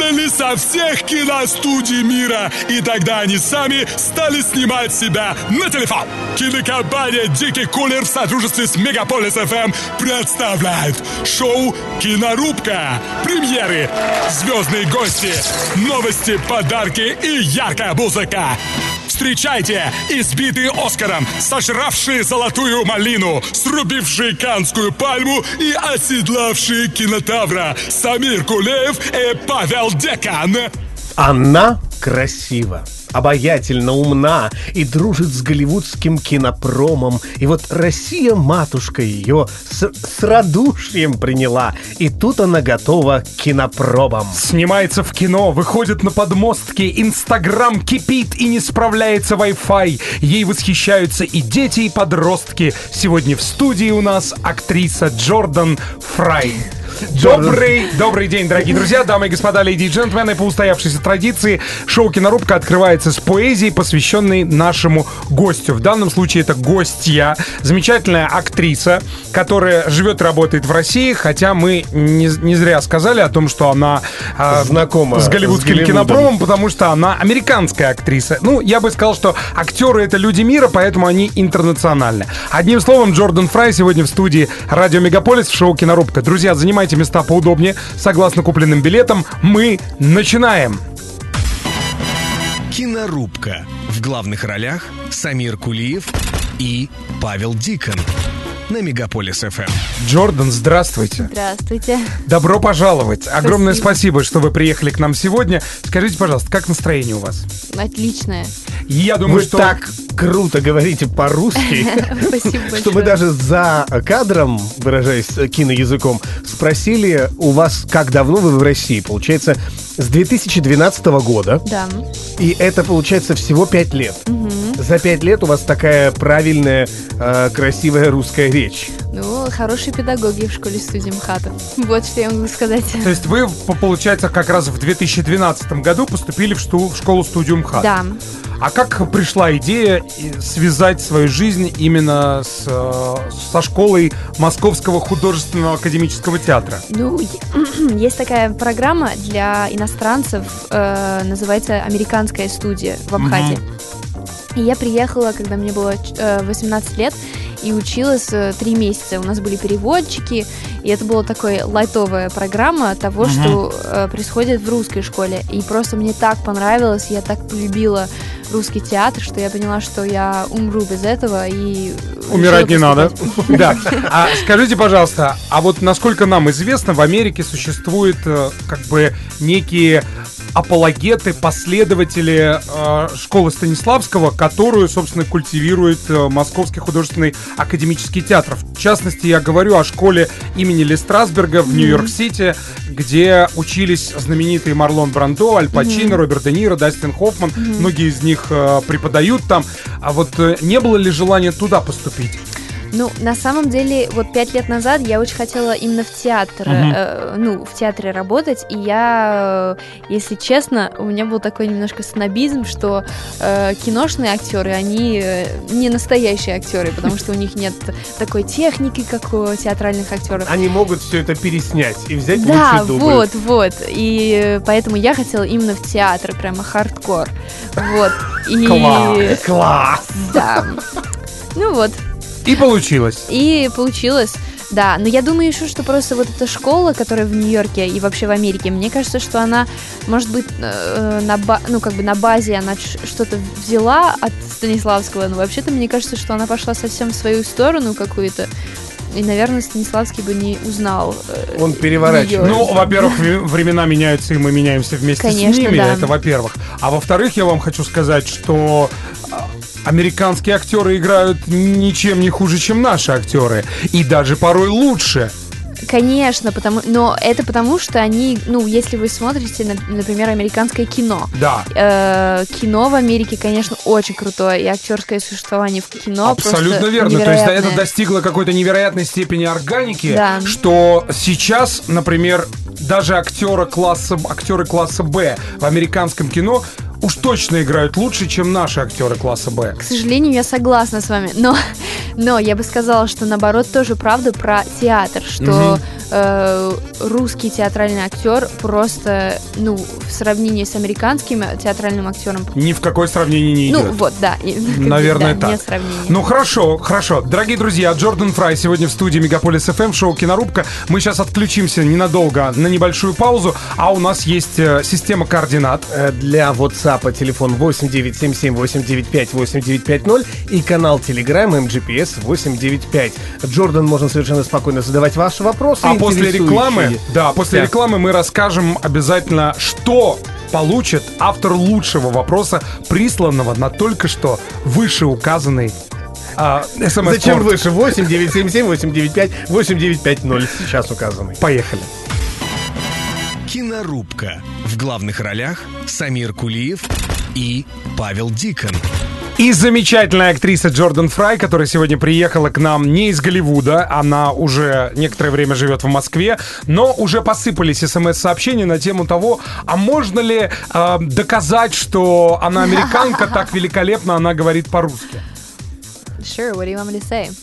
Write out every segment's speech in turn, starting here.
выгнали со всех киностудий мира. И тогда они сами стали снимать себя на телефон. Кинокомпания «Дикий кулер» в сотрудничестве с Мегаполис ФМ представляет шоу «Кинорубка». Премьеры, звездные гости, новости, подарки и яркая музыка. Встречайте избитые Оскаром, сожравшие золотую малину, срубившие канскую пальму и оседлавшие кинотавра Самир Кулеев и Павел Декан. Она красива обаятельно умна и дружит с голливудским кинопромом. И вот Россия-матушка ее с, с радушием приняла. И тут она готова к кинопробам. Снимается в кино, выходит на подмостки, Инстаграм кипит и не справляется Wi-Fi. Ей восхищаются и дети, и подростки. Сегодня в студии у нас актриса Джордан Фрай. Добрый, добрый день, дорогие друзья, дамы и господа, леди и джентльмены. По устоявшейся традиции шоу «Кинорубка» открывается с поэзией, посвященной нашему гостю. В данном случае это гостья, замечательная актриса, которая живет и работает в России, хотя мы не, не зря сказали о том, что она э, знакома с голливудским с кинопромом, потому что она американская актриса. Ну, я бы сказал, что актеры — это люди мира, поэтому они интернациональны. Одним словом, Джордан Фрай сегодня в студии «Радио Мегаполис» в шоу «Кинорубка». Друзья, занимайтесь Занимайте места поудобнее. Согласно купленным билетам, мы начинаем. Кинорубка. В главных ролях Самир Кулиев и Павел Дикон на Мегаполис ФМ. Джордан, здравствуйте. Здравствуйте. Добро пожаловать. Спасибо. Огромное спасибо, что вы приехали к нам сегодня. Скажите, пожалуйста, как настроение у вас? Отличное. Я думаю, вы что... так круто говорите по-русски, что мы даже за кадром, выражаясь киноязыком, спросили у вас, как давно вы в России. Получается, с 2012 года. Да. И это, получается, всего пять лет. Угу. За пять лет у вас такая правильная, э, красивая русская речь. Ну, хорошие педагоги в школе студии МХАТа. Вот что я могу сказать. То есть вы, получается, как раз в 2012 году поступили в, шту, в школу студию МХАТ? Да. А как пришла идея связать свою жизнь именно с, э, со школой Московского художественного академического театра? Ну, есть такая программа для иностранцев, э, называется «Американская студия» в Абхазии. Mm-hmm. И я приехала, когда мне было 18 э, лет, и училась три месяца. У нас были переводчики, и это была такая лайтовая программа того, uh-huh. что э, происходит в русской школе. И просто мне так понравилось, я так полюбила русский театр, что я поняла, что я умру без этого и... Умирать не надо. Да. А скажите, пожалуйста, а вот насколько нам известно, в Америке существуют э, как бы некие апологеты, последователи э, школы Станиславского, которую, собственно, культивирует э, Московский художественный академический театр. В частности, я говорю о школе имени Ли Страсберга в Нью-Йорк-Сити, где учились знаменитые Марлон Брандо, Аль Пачино, mm-hmm. Роберт Де Ниро, Дастин Хоффман. Mm-hmm. Многие из них э, преподают там. А вот э, не было ли желания туда поступить? Ну, на самом деле, вот пять лет назад я очень хотела именно в театр, uh-huh. э, ну, в театре работать, и я, э, если честно, у меня был такой немножко снобизм, что э, киношные актеры, они э, не настоящие актеры, потому что у них нет такой техники, как у театральных актеров. Они могут все это переснять и взять да, лучший дубль. вот, вот, и поэтому я хотела именно в театр, прямо хардкор, вот. И... Класс, класс! Да. Ну вот, и получилось. И получилось. Да, но я думаю еще, что просто вот эта школа, которая в Нью-Йорке и вообще в Америке, мне кажется, что она, может быть, э, на, ба- ну, как бы на базе она что-то взяла от Станиславского, но вообще-то мне кажется, что она пошла совсем в свою сторону какую-то. И, наверное, Станиславский бы не узнал. Э, Он переворачивает. Ну, во-первых, времена меняются, и мы меняемся вместе Конечно, с ними. Да. Это во-первых. А во-вторых, я вам хочу сказать, что американские актеры играют ничем не хуже, чем наши актеры. И даже порой лучше. Конечно, потому, но это потому, что они, ну, если вы смотрите, например, американское кино. Да. Э, кино в Америке, конечно, очень крутое, и актерское существование в кино Абсолютно верно. То есть это достигло какой-то невероятной степени органики, да. что сейчас, например, даже актеры класса, актеры класса Б в американском кино уж точно играют лучше, чем наши актеры класса Б. К сожалению, я согласна с вами, но, но я бы сказала, что наоборот тоже правда про театр, что угу. Э, русский театральный актер просто, ну, в сравнении с американским театральным актером. Ни в какое сравнение не идет. Ну, вот, да. Наверное, да, так. Нет сравнения. Ну хорошо, хорошо. Дорогие друзья, Джордан Фрай сегодня в студии Мегаполис ФМ, шоу Кинорубка. Мы сейчас отключимся ненадолго на небольшую паузу, а у нас есть э, система координат. Э, Для WhatsApp телефон 8977-895-8950 и канал Telegram MGPS 895. Джордан можно совершенно спокойно задавать ваши вопросы. А после рекламы, да, после Да. рекламы мы расскажем обязательно, что получит автор лучшего вопроса, присланного на только что вышеуказанный а, смс Зачем выше? 8977-895-8950. Сейчас указаны. Поехали. Кинорубка. В главных ролях Самир Кулиев и Павел Дикон. И замечательная актриса Джордан Фрай, которая сегодня приехала к нам не из Голливуда, она уже некоторое время живет в Москве, но уже посыпались смс-сообщения на тему того, а можно ли э, доказать, что она американка, так великолепно она говорит по-русски. Sure, what do you want me to say?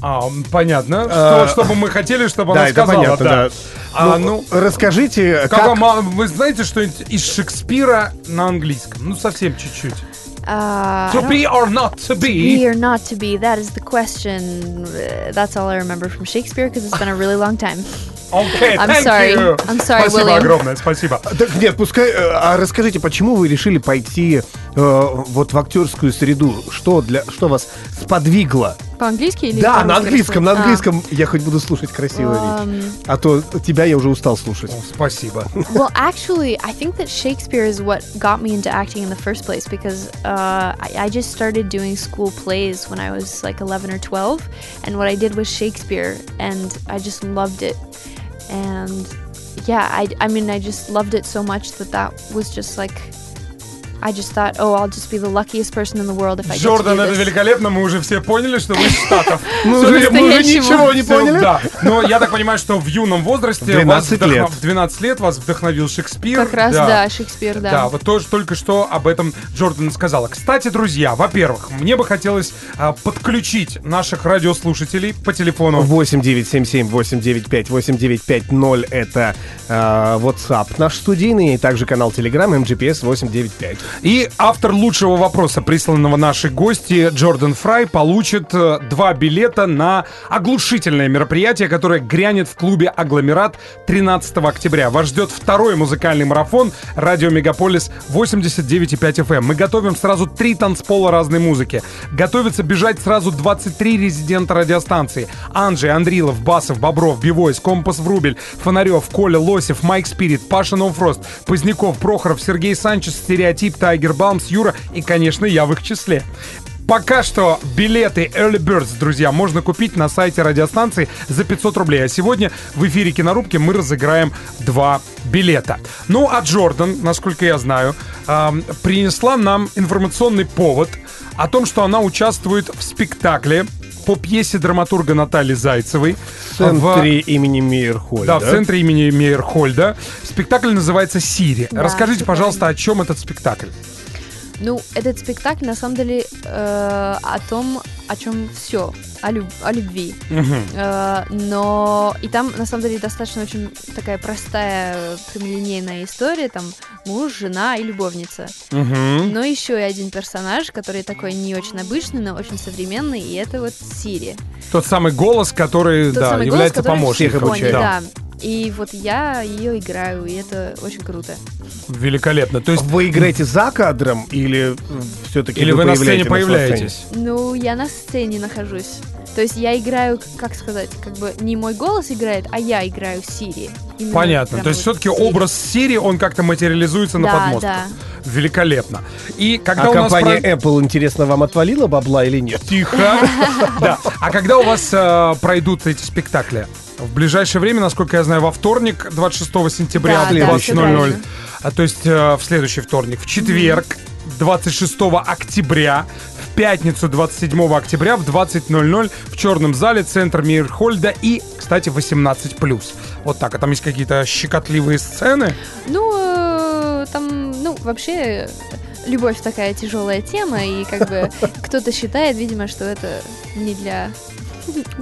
А, понятно. А, Что, чтобы мы хотели, чтобы Да, она это сказала. понятно, да. да. А, ну, ну, расскажите, как как... а, вы знаете что-нибудь из Шекспира на английском? Ну, совсем чуть-чуть. Uh, To be or not to be be. or not to be, that is the question. Uh, That's all I remember from Shakespeare because it's been a really long time. Okay, I'm thank sorry. you. I'm sorry, Спасибо William. огромное, спасибо. Так нет, пускай... э, А расскажите, почему вы решили пойти э, вот в актерскую среду? Что для... Что вас сподвигло? По-английски или Да, на английском, на английском я хоть буду слушать красивую речь. Um, А то тебя я уже устал слушать. Спасибо. well, actually, I think that Shakespeare is what got me into acting in the first place because uh, I, I just started doing school plays when I was like 11 or 12, and what I did was Shakespeare, and I just loved it. And yeah, I, I mean, I just loved it so much that that was just like, I just thought, oh, I'll just be the luckiest person in the world if I get to Джордан, это великолепно, мы уже все поняли, что вы из Штатов. Мы уже, ничего не поняли? Да, но я так понимаю, что в юном возрасте В 12 вас вдохно- лет. в 12 лет вас вдохновил Шекспир. Как раз, да, Шекспир, да. Да, вот тоже только что об этом Джордан сказала. Кстати, друзья, во-первых, мне бы хотелось а, подключить наших радиослушателей по телефону 8977-895-8950 это э, WhatsApp наш студийный, и также канал Telegram MGPS 895. И автор лучшего вопроса, присланного нашей гости, Джордан Фрай, получит э, два билета на оглушительное мероприятие, которое грянет в клубе «Агломерат» 13 октября. Вас ждет второй музыкальный марафон «Радио Мегаполис» 89,5 FM. Мы готовим сразу три танцпола разной музыки. Готовится бежать сразу 23 резидента радиостанции. Анджей, Андрилов, Басов, Бобров, Бивойс, Компас Врубель, Фонарев, Коля, Лосев, Майк Спирит, Паша Ноуфрост, Поздняков, Прохоров, Сергей Санчес, Стереотип, Тайгер Балмс, Юра и, конечно, я в их числе. Пока что билеты Early Birds, друзья, можно купить на сайте радиостанции за 500 рублей. А сегодня в эфире Кинорубки мы разыграем два билета. Ну, а Джордан, насколько я знаю, принесла нам информационный повод о том, что она участвует в спектакле по пьесе драматурга Натальи Зайцевой. В центре имени Мейерхольда. Да, в центре имени Мейерхольда. Спектакль называется «Сири». Да, Расскажите, пожалуйста, о чем этот спектакль? Ну, этот спектакль на самом деле э, о том, о чем все, о, люб- о любви. Э, но и там на самом деле достаточно очень такая простая прямолинейная история, там муж, жена и любовница. Мгм. Но еще и один персонаж, который такой не очень обычный, но очень современный, и это вот Сири. Тот самый голос, который Тот да, самый является голос, который помощником. Фоне, да. И вот я ее играю, и это очень круто. Великолепно. То есть Вы играете за кадром или все-таки или вы на сцене появляетесь? Ну, я на сцене нахожусь. То есть я играю, как сказать, как бы не мой голос играет, а я играю Сири. Именно Понятно. То есть вот все-таки Сири. образ Сири, он как-то материализуется на Да, подмостках. да. Великолепно. И когда А у нас компания про- Apple, интересно, вам отвалила бабла или нет? Тихо. Да. А когда у вас э, пройдут эти спектакли? В ближайшее время, насколько я знаю, во вторник, 26 сентября Да, в да, всё 20.00. правильно. А, то есть э, в следующий вторник. В четверг, 26 октября. В пятницу, 27 октября в 20.00 в черном зале Центр Мейерхольда и, кстати, 18+. Вот так. А там есть какие-то щекотливые сцены? Ну, э, там, ну, вообще, любовь такая тяжелая тема, и как бы кто-то считает, видимо, что это не для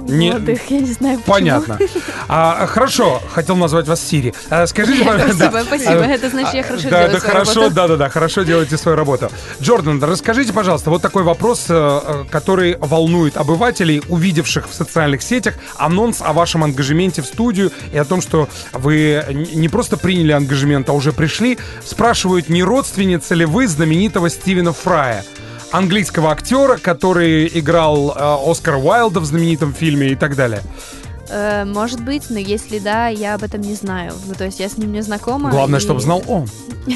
Не- молодых, я не знаю почему. Понятно. А, хорошо, хотел назвать вас Сири. А, скажите, пожалуйста. Спасибо, да. спасибо. А, Это значит, я хорошо да, делаю да, свою хорошо, работу. да, да, да, хорошо делаете свою работу. Джордан, расскажите, пожалуйста, вот такой вопрос, э, который волнует обывателей, увидевших в социальных сетях анонс о вашем ангажементе в студию и о том, что вы не просто приняли ангажемент, а уже пришли. Спрашивают, не родственница ли вы знаменитого Стивена Фрая? Английского актера, который играл э, Оскара Уайлда в знаменитом фильме и так далее. Э, Может быть, но если да, я об этом не знаю. Ну, то есть я с ним не знакома. Главное, и- чтобы знал он.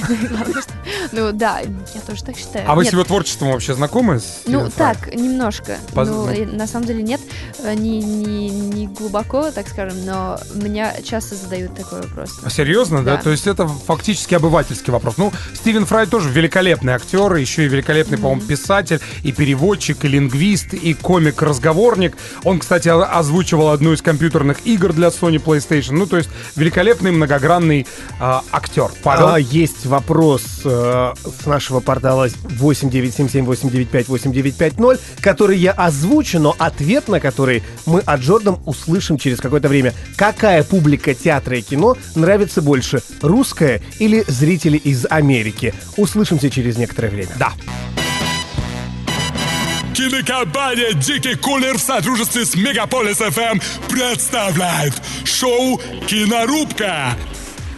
Ну да, я тоже так считаю. А вы с его творчеством вообще знакомы? Ну, так, немножко. Ну, ну. на самом деле нет, э, не, глубоко, так скажем, но меня часто задают такой вопрос. А Серьезно, да? То есть это фактически обывательский вопрос. Ну, Стивен Фрай тоже великолепный актер, еще и великолепный, по-моему, писатель, и переводчик, и лингвист, и комик-разговорник. Он, кстати, озвучивал одну из компьютерных игр для Sony PlayStation. Ну, то есть великолепный, многогранный а, актер. Павел? А, есть вопрос э, с нашего портала 8977-895-8950, который я озвучу, но ответ на который мы от Джордан услышим через какое-то время. Какая публика театра и кино нравится больше, русская или зрители из Америки? Услышимся через некоторое время. Да. Кинокомпания «Дикий кулер» в сотрудничестве с Мегаполис ФМ представляет шоу «Кинорубка».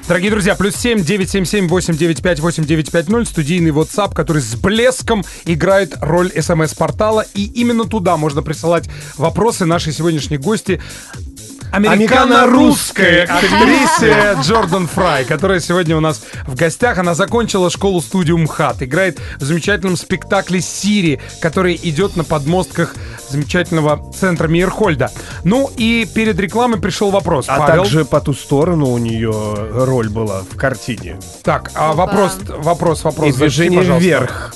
Дорогие друзья, плюс 7 977 895 8950 студийный WhatsApp, который с блеском играет роль смс-портала. И именно туда можно присылать вопросы нашей сегодняшней гости американо-русской актрисе Джордан Фрай, которая сегодня у нас в гостях. Она закончила школу-студию МХАТ, играет в замечательном спектакле «Сири», который идет на подмостках замечательного центра Мейерхольда. Ну и перед рекламой пришел вопрос. А Павел, также по ту сторону у нее роль была в картине. Так, а Опа. вопрос, вопрос, вопрос. И зачти, движение пожалуйста. вверх.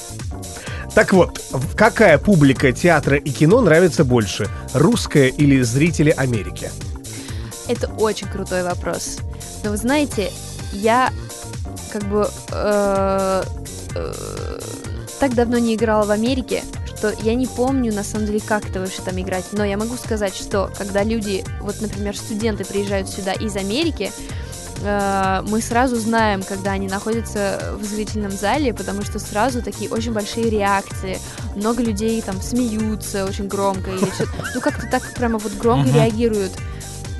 Так вот, какая публика театра и кино нравится больше? Русская или зрители Америки? Это очень крутой вопрос. Но вы знаете, я как бы э, э, так давно не играла в Америке, что я не помню на самом деле, как это вообще там играть. Но я могу сказать, что когда люди, вот, например, студенты приезжают сюда из Америки, э, мы сразу знаем, когда они находятся в зрительном зале, потому что сразу такие очень большие реакции. Много людей там смеются очень громко или Ну, как-то так прямо вот громко реагируют.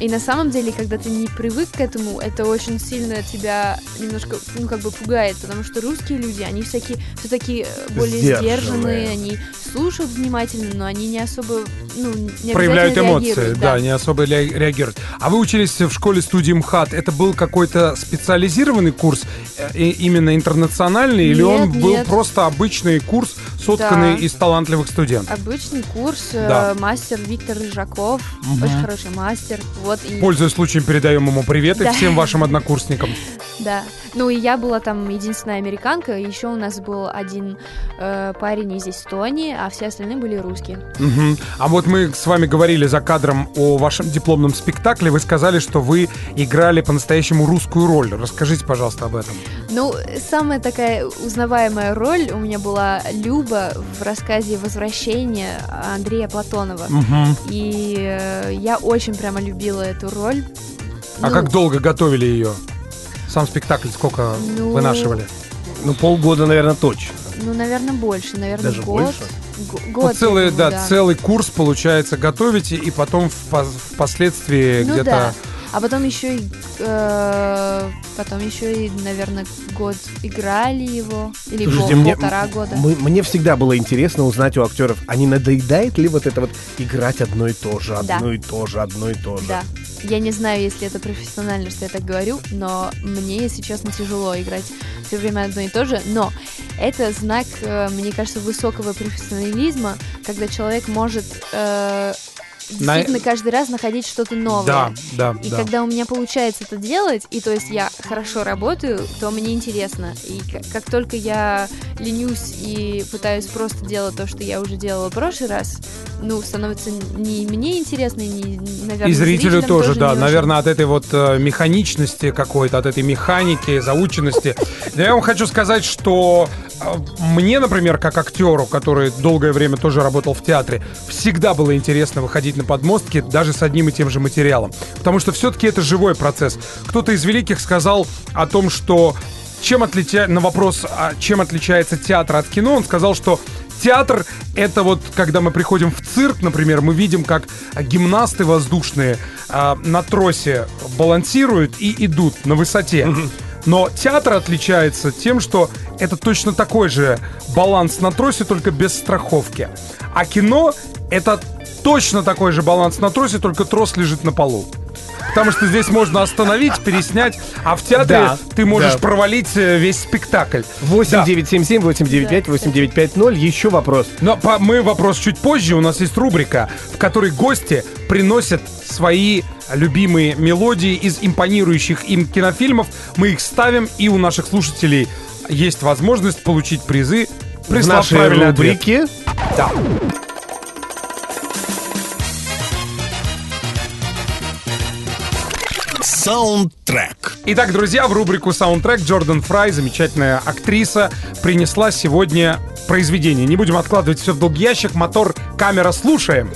И на самом деле, когда ты не привык к этому, это очень сильно тебя немножко, ну, как бы пугает, потому что русские люди, они всякие, все такие э, более Сдержанные. сдержанные, они слушают внимательно, но они не особо, ну, не Проявляют эмоции, реагируют, да, не особо ре- реагируют. А вы учились в школе студии МХАТ. Это был какой-то специализированный курс, э, именно интернациональный, или он Нет, был нет. просто обычный курс, сотканный Да. из талантливых студентов? Обычный курс, э, Да. мастер Виктор Рыжаков, очень хороший мастер, вот, и, Пользуясь случаем, передаем ему привет и Да. всем вашим однокурсникам. да. Ну, и я была там единственная американка, еще у нас был один э, парень из Эстонии, а все остальные были русские. Мгм. А вот мы с вами говорили за кадром о вашем дипломном спектакле. Вы сказали, что вы играли по-настоящему русскую роль. Расскажите, пожалуйста, об этом. Ну, самая такая узнаваемая роль у меня была Люба в рассказе «Возвращение» Андрея Платонова. Мгм. И э, я очень прямо любила эту роль. А Ну, как долго готовили ее? Сам спектакль сколько Ну, вынашивали? Ну, полгода, наверное, точно. Ну, наверное, больше, наверное, Даже год. больше? Ну, год, я целый, думаю, да, целый курс, получается, готовите, и потом впо- впоследствии Ну где-то... да. А потом еще и, э, потом еще и, наверное, год играли его. Или Слушайте, пол- мне- полтора года. Мы- мне всегда было интересно узнать у актеров, а не надоедает ли вот это вот играть одно и то же, Да. одно и то же, одно и то же. Да. Я не знаю, если это профессионально, что я так говорю, но мне, если честно, тяжело играть все время одно и то же. Но это знак, э, мне кажется, высокого профессионализма, когда человек может э, На- действительно каждый раз находить что-то новое. Да, да, И да. когда у меня получается это делать, и то есть я хорошо работаю, то мне интересно. И как только я ленюсь и пытаюсь просто делать то, что я уже делала в прошлый раз, ну, становится не мне интересно, не, наверное, И зрителю зрителям тоже, да. Наверное, от этой вот э, механичности какой-то, от этой механики, заученности. Но я вам хочу сказать, что а, мне, например, как актеру, который долгое время тоже работал в театре, всегда было интересно выходить на подмостки даже с одним и тем же материалом. Потому что все-таки это живой процесс. Кто-то из великих сказал о том, что чем отлича... на вопрос, а чем отличается театр от кино, он сказал, что театр — это вот, когда мы приходим в цирк, например, мы видим, как гимнасты воздушные а, на тросе балансируют и идут на высоте. Но театр отличается тем, что это точно такой же баланс на тросе, только без страховки. А кино — это точно такой же баланс на тросе, только трос лежит на полу. Потому что здесь можно остановить, переснять, а в театре Да, ты можешь да. провалить э, весь спектакль. 8977 895 8950. Еще вопрос. Но по- мы вопрос чуть позже. У нас есть рубрика, в которой гости приносят свои любимые мелодии из импонирующих им кинофильмов. Мы их ставим, и у наших слушателей есть возможность получить призы, В прислав нашей правильный ответ. рубрике Да. Саундтрек. Итак, друзья, в рубрику саундтрек Джордан Фрай, замечательная актриса, принесла сегодня произведение. Не будем откладывать все в долгий ящик. Мотор, камера, слушаем.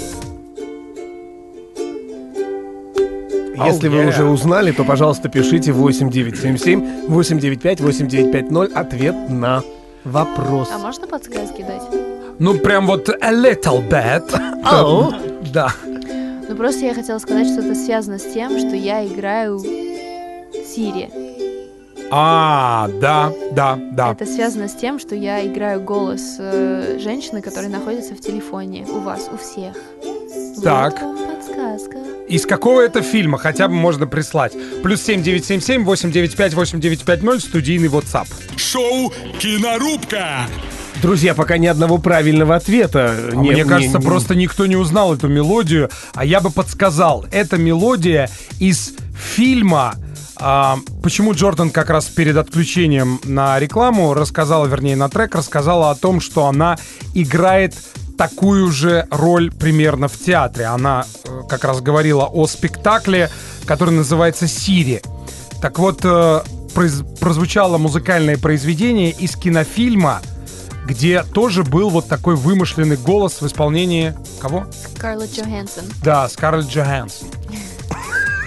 Если вы yeah. уже узнали, то, пожалуйста, пишите 8977 895 8950 ответ на вопрос. А можно подсказки дать? Ну, прям вот a little bit. Ау. Да. Ну просто я хотела сказать, что это связано с тем, что я играю Сири. А, да, да, да. Это связано с тем, что я играю голос э, женщины, которая находится в телефоне у вас, у всех. Так. Вот вам подсказка. Из какого это фильма хотя бы можно прислать? Плюс 7977 895 8950 студийный WhatsApp. Шоу «Кинорубка». Друзья, пока ни одного правильного ответа. А не- мне не- кажется, не- просто никто не узнал эту мелодию, а я бы подсказал. Это мелодия из фильма. а, почему Джордан как раз перед отключением на рекламу рассказала, вернее, на трек рассказала о том, что она играет такую же роль примерно в театре. Она э, как раз говорила о спектакле, который называется «Сири». Так вот, э, произ- прозвучало музыкальное произведение из кинофильма, где тоже был вот такой вымышленный голос в исполнении кого? Скарлетт Джоханссон. Да, Скарлетт Джоханссон.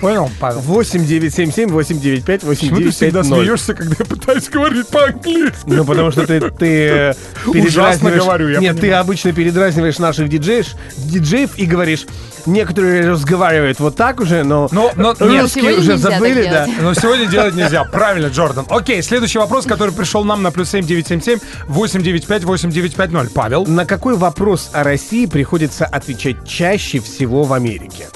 Понял, Павел? 8977 895 Почему ты всегда 8950. смеешься, когда я пытаюсь говорить по-английски? Ну, потому что ты, ты э, Ужасно передразниваешь- говорю, я Нет, ты понимаю. обычно передразниваешь наших диджеев, диджеев и говоришь, некоторые разговаривают вот так уже, но, Но- но русские уже забыли, да. Но сегодня делать нельзя. Правильно, Джордан. Окей, следующий вопрос, который пришел нам на плюс 7977 895 8950. Павел. На какой вопрос о России приходится отвечать чаще всего в Америке?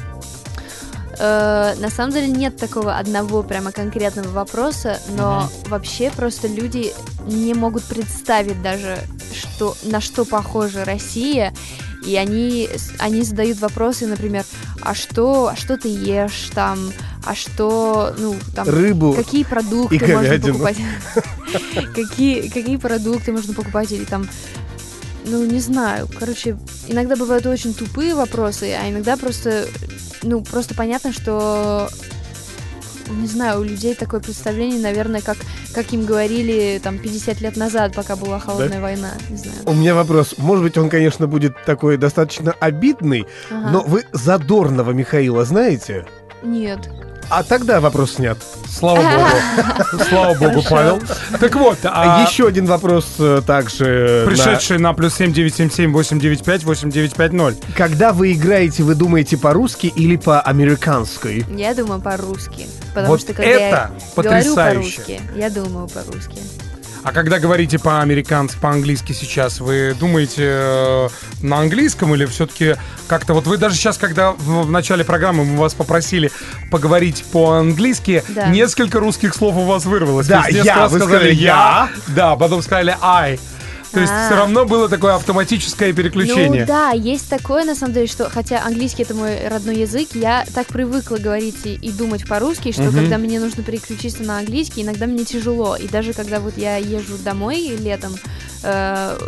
Э, на самом деле нет такого одного прямо конкретного вопроса, но вообще просто люди не могут представить даже, что, на что похожа Россия, и они, они задают вопросы, например, а что, а что ты ешь там, а что, ну, там, Рыбу какие продукты и можно покупать, какие, какие продукты можно покупать, или там, ну, не знаю, короче, иногда бывают очень тупые вопросы, а иногда просто, ну, просто понятно, что не знаю, у людей такое представление, наверное, как, как им говорили там 50 лет назад, пока была холодная война, не знаю. У меня вопрос. Может быть, он, конечно, будет такой достаточно обидный, Ага. но вы задорного Михаила знаете? Нет. А тогда вопрос снят. Слава богу. Слава богу, Павел. Так вот, а Еще один вопрос э, также. на- пришедший на плюс 7977 895 8950. Когда вы играете, вы думаете по-русски или по-американски? Я думаю по-русски. Потому Вот что когда это я потрясающе. говорю по-русски, я думаю по-русски. А когда говорите по-американски, по-английски сейчас, вы думаете э, на английском или все-таки как-то... Вот вы даже сейчас, когда в, в начале программы мы вас попросили поговорить по-английски, Да. несколько русских слов у вас вырвалось. Да, я, вы сказали сказали «я», да, потом сказали «I». То есть все равно было такое автоматическое переключение. Ну да, есть такое, на самом деле, что хотя английский это мой родной язык, я так привыкла говорить и, и думать по-русски, что когда мне нужно переключиться на английский, иногда мне тяжело. И даже когда вот я езжу домой летом э,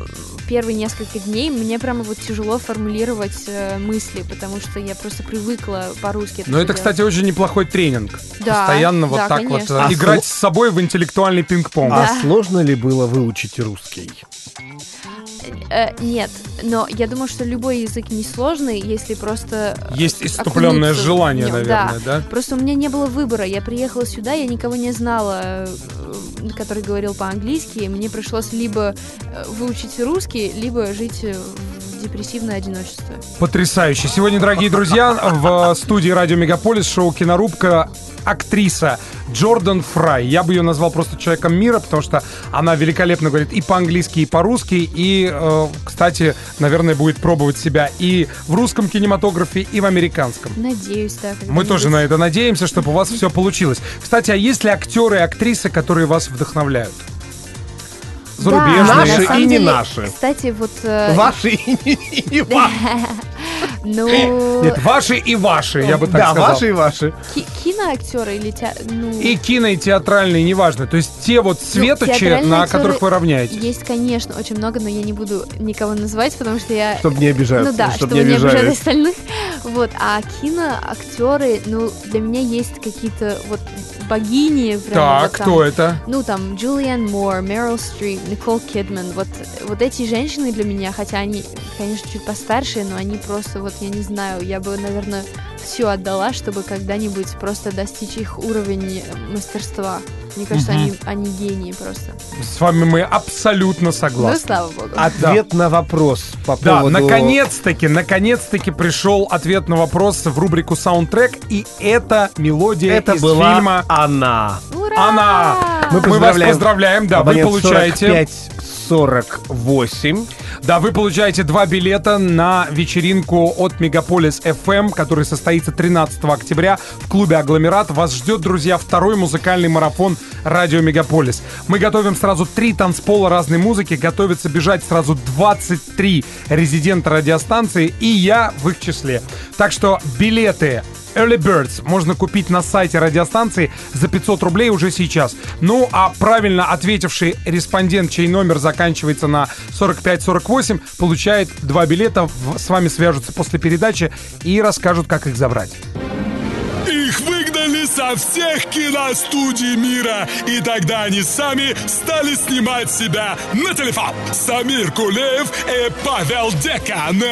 первые несколько дней мне прямо вот тяжело формулировать э, мысли, потому что я просто привыкла по-русски. Но это, всё кстати, очень неплохой тренинг. Да, Постоянно вот да, так вот конечно. э, А играть с собой в интеллектуальный пинг-понг. А Да. сложно ли было выучить русский? Э, нет, но я думаю, что любой язык несложный, если просто... э, Есть иступленное окунуться желание, нём, наверное, да? Просто у меня не было выбора. Я приехала сюда, я никого не знала, э, который говорил по-английски. Мне пришлось либо э, выучить русский, либо жить э, в депрессивное одиночество. Потрясающе. Сегодня, дорогие друзья, в студии Радио Мегаполис шоу «Кинорубка» актриса Джордан Фрай. Я бы ее назвал просто человеком мира, потому что она великолепно говорит и по-английски, и по-русски. И, э, кстати, наверное, будет пробовать себя и в русском кинематографе, и в американском. Надеюсь, да. Мы тоже на это надеемся, чтобы у вас все получилось. Кстати, а есть ли актеры и актрисы, которые вас вдохновляют? Зарубежные. Да, Наши на и не деле, наши. Кстати, вот... э, Ваши и не- и ваши. Ну, Нет, ваши и ваши, я бы так Да, сказал. ваши и ваши. ки- киноактеры или те... Ну, И кино, и театральные, неважно. То есть те вот светочи, Ну, театральные на которых вы равняетесь. есть, конечно, очень много, но я не буду никого называть, потому что я... Чтобы не обижаться. Ну да, чтоб чтобы не обижать остальных. Вот, а киноактеры, ну, для меня есть какие-то вот богини. прямо Так, вот там. кто это? Ну, там, Джулиан Мор, Мэрил Стрип, Никол Кидман. Вот, вот эти женщины для меня, хотя они, конечно, чуть постарше, но они просто, вот, я не знаю, я бы, наверное, все отдала, чтобы когда-нибудь просто достичь их уровень мастерства. Мне кажется, Мгм. они, они гении просто. С вами мы абсолютно Ну, согласны. слава богу. Ответ на вопрос по Да, поводу... наконец-таки, наконец-таки пришел ответ на вопрос в рубрику саундтрек, и это мелодия Это из была фильма она. Ура! Она. Мы Мы вас поздравляем. да, вы получаете. 45 48. Да, вы получаете два билета на вечеринку от Мегаполис FM, который состоится 13 октября в клубе Агломерат. Вас ждет, друзья, второй музыкальный марафон Радио Мегаполис. Мы готовим сразу три танцпола разной музыки, готовится бежать сразу 23 резидента радиостанции, и я в их числе. Так что билеты Early Birds можно купить на сайте радиостанции за 500 рублей уже сейчас. Ну, а правильно ответивший респондент, чей номер заканчивается на 4548, получает два билета. С вами свяжутся после передачи и расскажут, как их забрать. Их выгнали со всех киностудий мира, и тогда они сами стали снимать себя на телефон. Самир Кулеев и Павел Декан.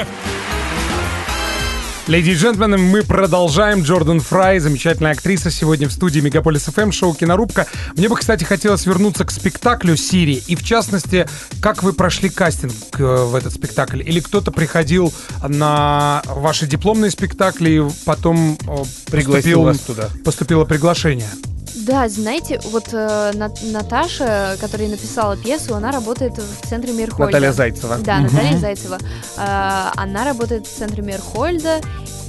Леди и джентльмены, мы продолжаем. Джордан Фрай, замечательная актриса, сегодня в студии Мегаполис ФМ, шоу «Кинорубка». Мне бы, кстати, хотелось вернуться к спектаклю «Сири». И, в частности, как вы прошли кастинг э, в этот спектакль? Или кто-то приходил на ваши дипломные спектакли и потом э, Пригласил поступил- вас туда. поступило приглашение? Да, знаете, вот э, Нат- Наташа, которая написала пьесу, она работает в центре Мирхольда. Наталья Зайцева. Да, Наталья Зайцева. Э, она работает в центре Мирхольда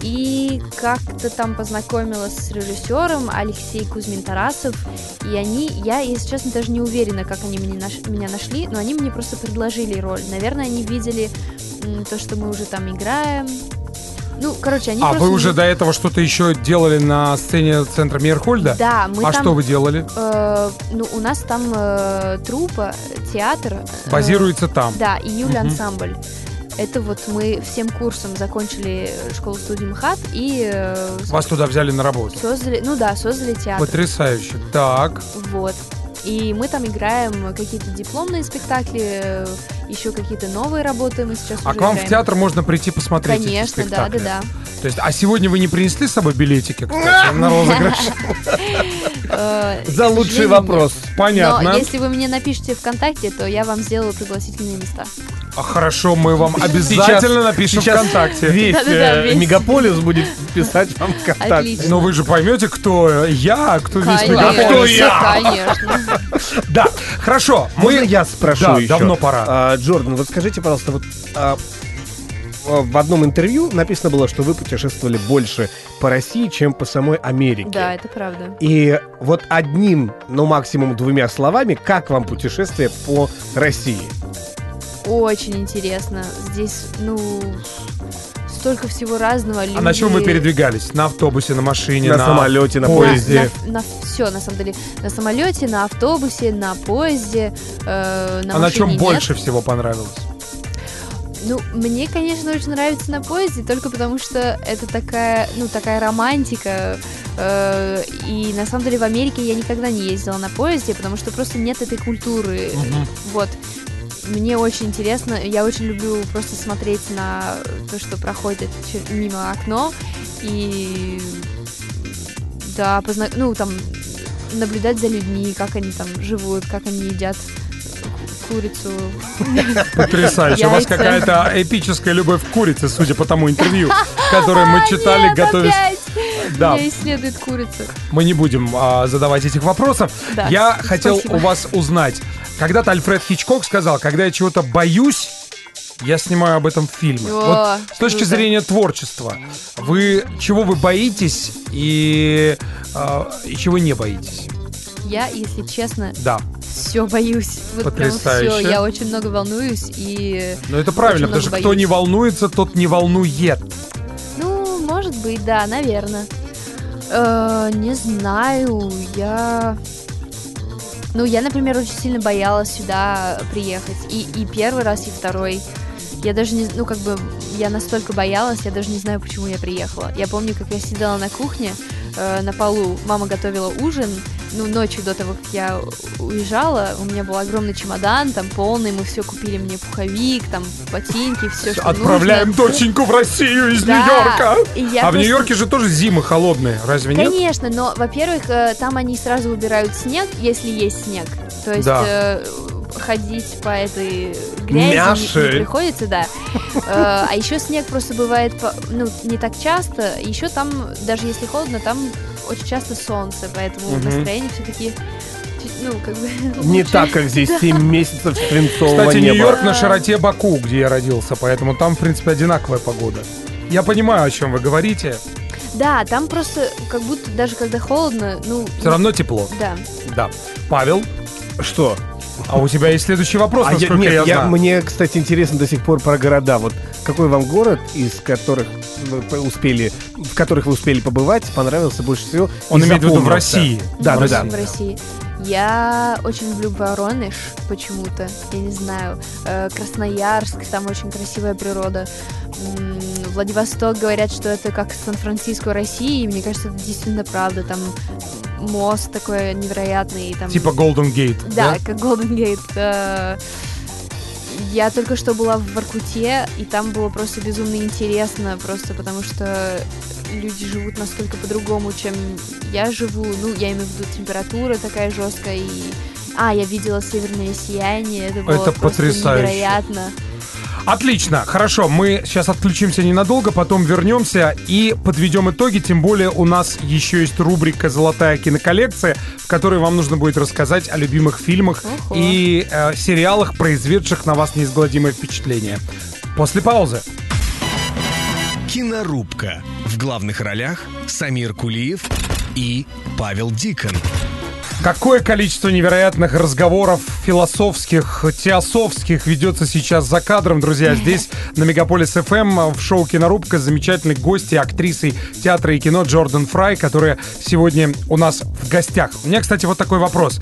и как-то там познакомилась с режиссером Алексей Кузьмин-Тарасов. И они, я, если честно, даже не уверена, как они меня, наш- меня нашли, но они мне просто предложили роль. Наверное, они видели м, то, что мы уже там играем. Ну, короче, они а вы уже не- до этого что-то еще делали на сцене центра Мейерхольда? Да, мы а там... что вы делали? Э, ну, у нас там э, труппа, театр. э, Базируется там. Да, и Юля Мгм. ансамбль. Это вот мы всем курсом закончили школу студии МХАТ и э, Вас туда взяли на работу. создали, ну да, создали театр. Потрясающе. Так. Вот. И мы там играем какие-то дипломные спектакли, еще какие-то новые работы мы сейчас А к вам в играем. театр можно прийти посмотреть эти Конечно, да, спектакли? да, да. То есть, а сегодня вы не принесли с собой билетики, кстати, на розыгрыш? Э, За лучший вопрос. Понятно. Но если вы мне напишите ВКонтакте, то я вам сделаю пригласительные места. А Хорошо, мы вам обязательно напишем сейчас ВКонтакте. Весь, Да-да-да, э, весь. мегаполис будет писать вам ВКонтакте. Отлично. Но вы же поймете, кто я, а кто весь Конечно, мегаполис. конечно. Да, хорошо. Можно Мы... я спрошу Да, еще? давно пора. А, Джордан, вот скажите, пожалуйста, вот а, в одном интервью написано было, что вы путешествовали больше по России, чем по самой Америке. Да, это правда. И вот одним, ну максимум двумя словами, как вам путешествие по России? Очень интересно. Здесь, ну, столько всего разного. А на чем вы Люди- передвигались? На автобусе, на машине, На самолете, на поезде? На, все, на самом деле. На самолете, на автобусе, на поезде, э, на А на чем машине больше нет. всего понравилось? Ну, мне, конечно, очень нравится на поезде, только потому что это такая, ну, такая романтика. э, и на самом деле в Америке я никогда не ездила на поезде, потому что просто нет этой культуры. Вот. Мне очень интересно, я очень люблю просто смотреть на то, что проходит мимо окно, и да, позна... ну там наблюдать за людьми, как они там живут, как они едят курицу. Потрясающе. У вас какая-то эпическая любовь к курице, судя по тому интервью, которое мы читали, готовясь. Да. Меня исследует курица. Мы не будем а, задавать этих вопросов. Да, Я хотел спасибо. у вас узнать. Когда-то Альфред Хичкок сказал, когда я чего-то боюсь, я снимаю об этом фильмы. О, вот с точки круто. зрения творчества, вы чего вы боитесь и, а, и чего не боитесь? Я, если честно, Да. все боюсь. Вот прям Потрясающе. все. Я очень много волнуюсь и. Но это правильно, потому что много кто боюсь. не волнуется, тот не волнует. Ну, может быть, да, наверное. Э, не знаю, я. Ну, я, например, очень сильно боялась сюда приехать. И, и первый раз, и второй. Я даже не... Ну, как бы, я настолько боялась, я даже не знаю, почему я приехала. Я помню, как я сидела на кухне, э, на полу, мама готовила ужин, ну, ночью до того, как я уезжала, у меня был огромный чемодан, там полный, мы все купили мне пуховик, там ботинки, все, что Отправляем нужно. доченьку в Россию из Да, Нью-Йорка. а в просто- Нью-Йорке же тоже зимы холодные, разве нет? Конечно, но, во-первых, э, там они сразу убирают снег, если есть снег. То есть Да. э, ходить по этой грязи не- Мяши. не, приходится, да. Э, А еще снег просто бывает, ну, не так часто. Еще там, даже если холодно, там очень часто солнце, поэтому Мгм. настроение все-таки, ну, как бы... Не лучше. так, как здесь 7 месяцев свинцового Кстати. Нью-Йорк на широте Баку, где я родился, поэтому там, в принципе, одинаковая погода. Я понимаю, о чем вы говорите. Да, там просто как будто даже когда холодно, ну... Все равно тепло. Да. Да. Павел, Что? А у тебя есть следующий вопрос, А я, нет, я, я- знаю. мне, кстати, интересно до сих пор про города. Вот какой вам город, из которых вы успели, в которых вы успели побывать, понравился больше всего? Он имеет в виду в? России. Да, В да, да. В России. Я очень люблю Воронеж почему-то, я не знаю. Э, Красноярск, там очень красивая природа. Владивосток говорят, что это как Сан-Франциско России, и мне кажется, это действительно правда. Там мост такой невероятный. и Там... Типа Golden Gate. Да, как Golden Gate. Э, Я только что была в Воркуте, и там было просто безумно интересно, просто потому что люди живут настолько по-другому, чем я живу. Ну, я имею в виду температура такая жесткая, и... А, я видела северное сияние, это было Это просто потрясающе. невероятно. Отлично, хорошо, мы сейчас отключимся ненадолго, потом вернемся и подведем итоги, тем более у нас еще есть рубрика «Золотая киноколлекция», в которой вам нужно будет рассказать о любимых фильмах Ого. и э, сериалах, произведших на вас неизгладимое впечатление. После паузы. Кинорубка. В главных ролях Самир Кулиев и Павел Дикон. Какое количество невероятных разговоров философских, теософских ведется сейчас за кадром, друзья. Здесь на Мегаполис ФМ в шоу «Кинорубка» замечательные гости, актрисы театра и кино Джордан Фрай, которая сегодня у нас в гостях. У меня, кстати, вот такой вопрос.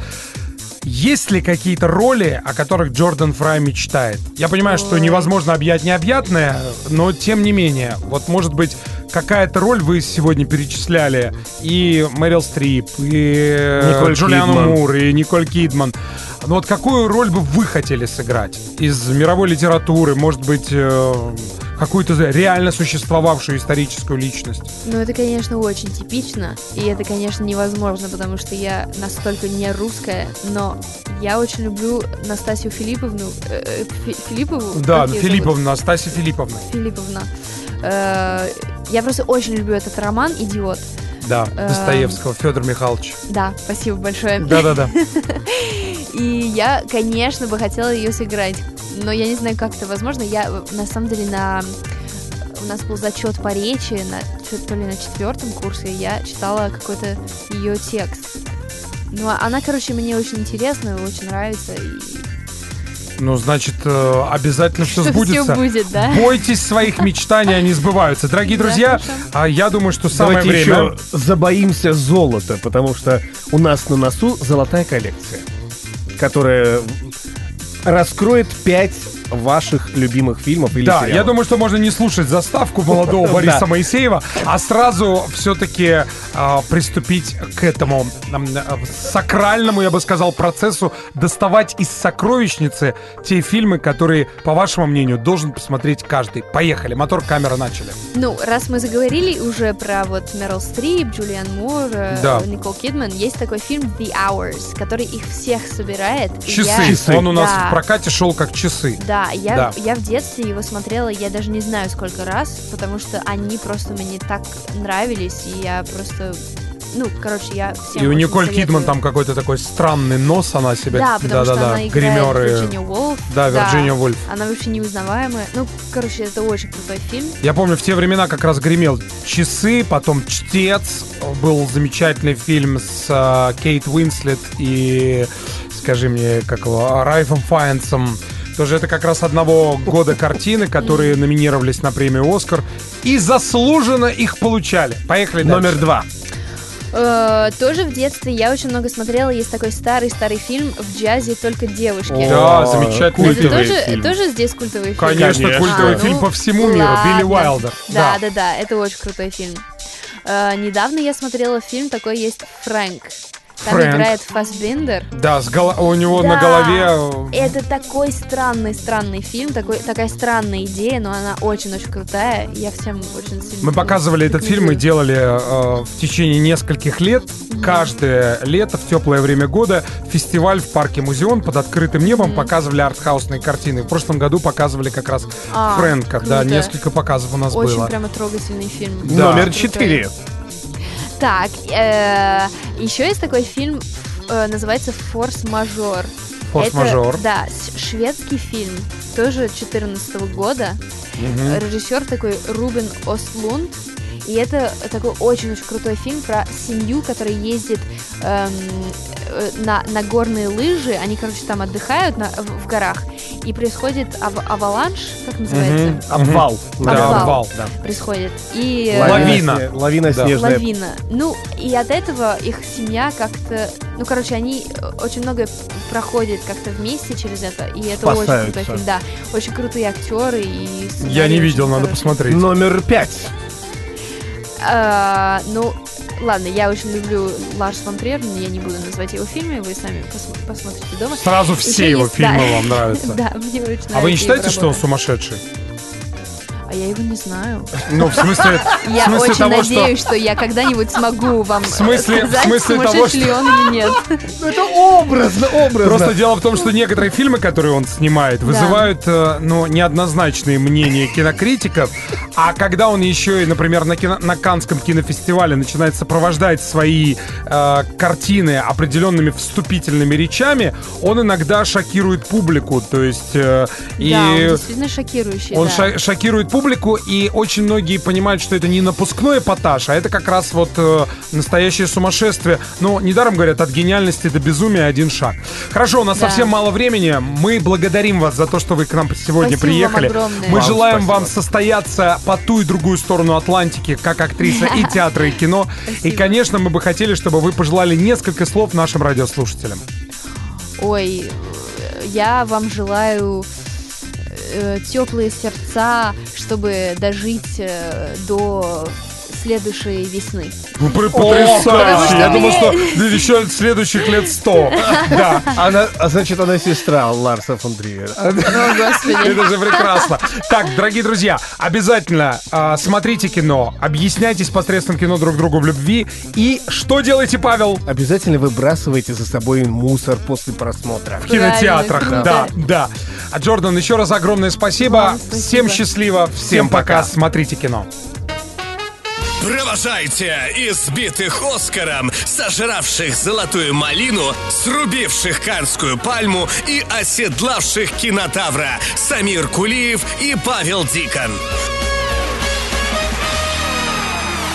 Есть ли какие-то роли, о которых Джордан Фрай мечтает? Я понимаю, что невозможно объять необъятное, но тем не менее, вот может быть какая-то роль вы сегодня перечисляли и Мэрил Стрип, и Николь Джулиану Кидман. Мур, и Николь Кидман. Ну вот какую роль бы вы хотели сыграть из мировой литературы, может быть э, какую-то реально существовавшую историческую личность? Ну, это, конечно, очень типично, и это, конечно, невозможно, потому что я настолько не русская, но я очень люблю Настасью Филипповну, э, э, Фи- Филиппову. Да? Филипповна, Настасья Филипповна. Филипповна. Э, Я просто очень люблю этот роман «Идиот». Да, Эм. Достоевского, Федор Михайлович. Да, спасибо большое. Да-да-да. И я, конечно, бы хотела ее сыграть, но я не знаю, как это возможно. Я, на самом деле, на... У нас был зачет по речи, на, то ли на четвертом курсе, я читала какой-то ее текст. Ну, а она, короче, мне очень интересна, очень нравится. И... Ну, значит, э, обязательно все Что сбудется. всё будет, да? Бойтесь своих мечтаний, они сбываются. Дорогие Да, друзья, хорошо. а я думаю, что самое Давайте время... еще забоимся золота, потому что у нас на носу золотая коллекция, которая раскроет пять ваших любимых фильмов или Да, сериалов. я думаю, что можно не слушать заставку молодого Бориса Моисеева, а сразу все-таки приступить к этому э, сакральному, я бы сказал, процессу, доставать из сокровищницы те фильмы, которые, по вашему мнению, должен посмотреть каждый. Поехали, мотор, камера, начали. Ну, раз мы заговорили уже про вот Мерил Стрип, Джулиан Мур, Да. Никол Кидман, есть такой фильм The Hours, который их всех собирает. Часы. я- Он у нас Да. в прокате шел как часы. Да, я, Да. я в детстве его смотрела, я даже не знаю сколько раз, потому что они просто мне так нравились, и я просто, ну, короче, я всем И у Николь советую. Кидман там какой-то такой странный нос, она себя... Да, потому что она играет гримеры. Вирджиния Уолф. Да, Вирджиния Вольф. Она вообще неузнаваемая. Ну, короче, это очень крутой фильм. Я помню, в те времена как раз гремел «Часы», потом «Чтец». Был замечательный фильм с а, Кейт Уинслет и, скажи мне, как его, Райфом Файнсом. Тоже это как раз одного года картины, которые номинировались на премию «Оскар». И заслуженно их получали. Поехали Номер два. Э, тоже в детстве я очень много смотрела. Есть такой старый-старый фильм «В джазе только девушки». Да, замечательный Это культовый тоже, фильм. тоже здесь культовый фильм? Конечно, Конечно. культовый А, фильм ну, по всему миру. ладно. Билли Уайлдер. Да, да, да, это очень крутой фильм. Э, недавно я смотрела фильм, такой есть «Фрэнк». Там «Фрэнк». играет Фассбендер. Да, с гол- у него на Да. голове... э, Это такой странный, странный фильм, такой, такая странная идея, но она очень-очень крутая. Я всем очень сильно Мы показывали этот фильм и делали э, в течение нескольких лет. Каждое лето в теплое время года фестиваль в парке Музеон под открытым небом показывали артхаусные картины. В прошлом году показывали как раз А, Фрэнка. Да, круто. несколько показов у нас Очень было. прямо трогательный фильм. Да. Номер четыре. Так, еще есть такой фильм, э, называется «Форс-мажор». Форс-мажор. Это, да, шведский фильм, тоже 14 года. Режиссер такой Рубен Остлунд. И это такой очень-очень крутой фильм про семью, которая ездит эм, э, на, на горные лыжи. Они, короче, там отдыхают на- в, в горах. И происходит ав- аваланж, как называется? Мгм. Обвал. Да, Обвал. обвал. Да. Происходит. И э, Лавина. сне- Лавина Да. снежная. лавина. Ну, и от этого их семья как-то... Ну, короче, они э, очень много проходят как-то вместе через это, и это очень Спасаются. крутой фильм. Да, очень крутые актеры и Я не очень видел, надо хороший. посмотреть. Номер пять. А, ну, ладно, я очень люблю Ларс фон Триер, но я не буду называть его фильмы, вы сами пос- посмотрите дома. Сразу все Ещё его есть, фильмы да. вам нравятся. Да, мне очень нравится. А вы не считаете, что он сумасшедший? А я его не знаю. Ну, в смысле, Я очень надеюсь, что... я когда-нибудь смогу вам В смысле- в сказать, смысле того, сумасшедший ли он или нет. Ну, это образно, образно. Просто дело в том, что некоторые фильмы, которые он снимает, вызывают, э, ну, неоднозначные мнения кинокритиков. А когда он еще и, например, на, кино- на Канском кинофестивале начинает сопровождать свои э, картины определенными вступительными речами, он иногда шокирует публику. То есть... э, и Да, он действительно шокирующий, он да. шокирует публику, и очень многие понимают, что это не напускной эпатаж, а это как раз вот э, настоящее сумасшествие. Но недаром говорят, от гениальности до безумия один шаг. Хорошо, у нас Да. совсем мало времени. Мы благодарим вас за то, что вы к нам сегодня Спасибо приехали. Мы Вам желаем спасибо. вам состояться по ту и другую сторону Атлантики, как актриса и театра, и кино. И, конечно, мы бы хотели, чтобы вы пожелали несколько слов нашим радиослушателям. Ой, я вам желаю э, теплые сердца, чтобы дожить э, до следующей весны. Ну, Потрясающе! Я думаю, что еще следующих лет сто. Да. Она, а значит, она сестра Ларса фон Триера. О, Господи. Это же прекрасно. Так, дорогие друзья, обязательно а, смотрите кино, объясняйтесь посредством кино друг другу в любви. И что делаете, Павел? Обязательно выбрасывайте за собой мусор после просмотра. В кинотеатрах. Да, да. А Джордан, еще раз огромное спасибо. Всем счастливо. Всем пока. Смотрите кино. Провожайте избитых Оскаром, сожравших золотую малину, срубивших Канскую пальму и оседлавших кинотавра Самир Кулиев и Павел Дикон.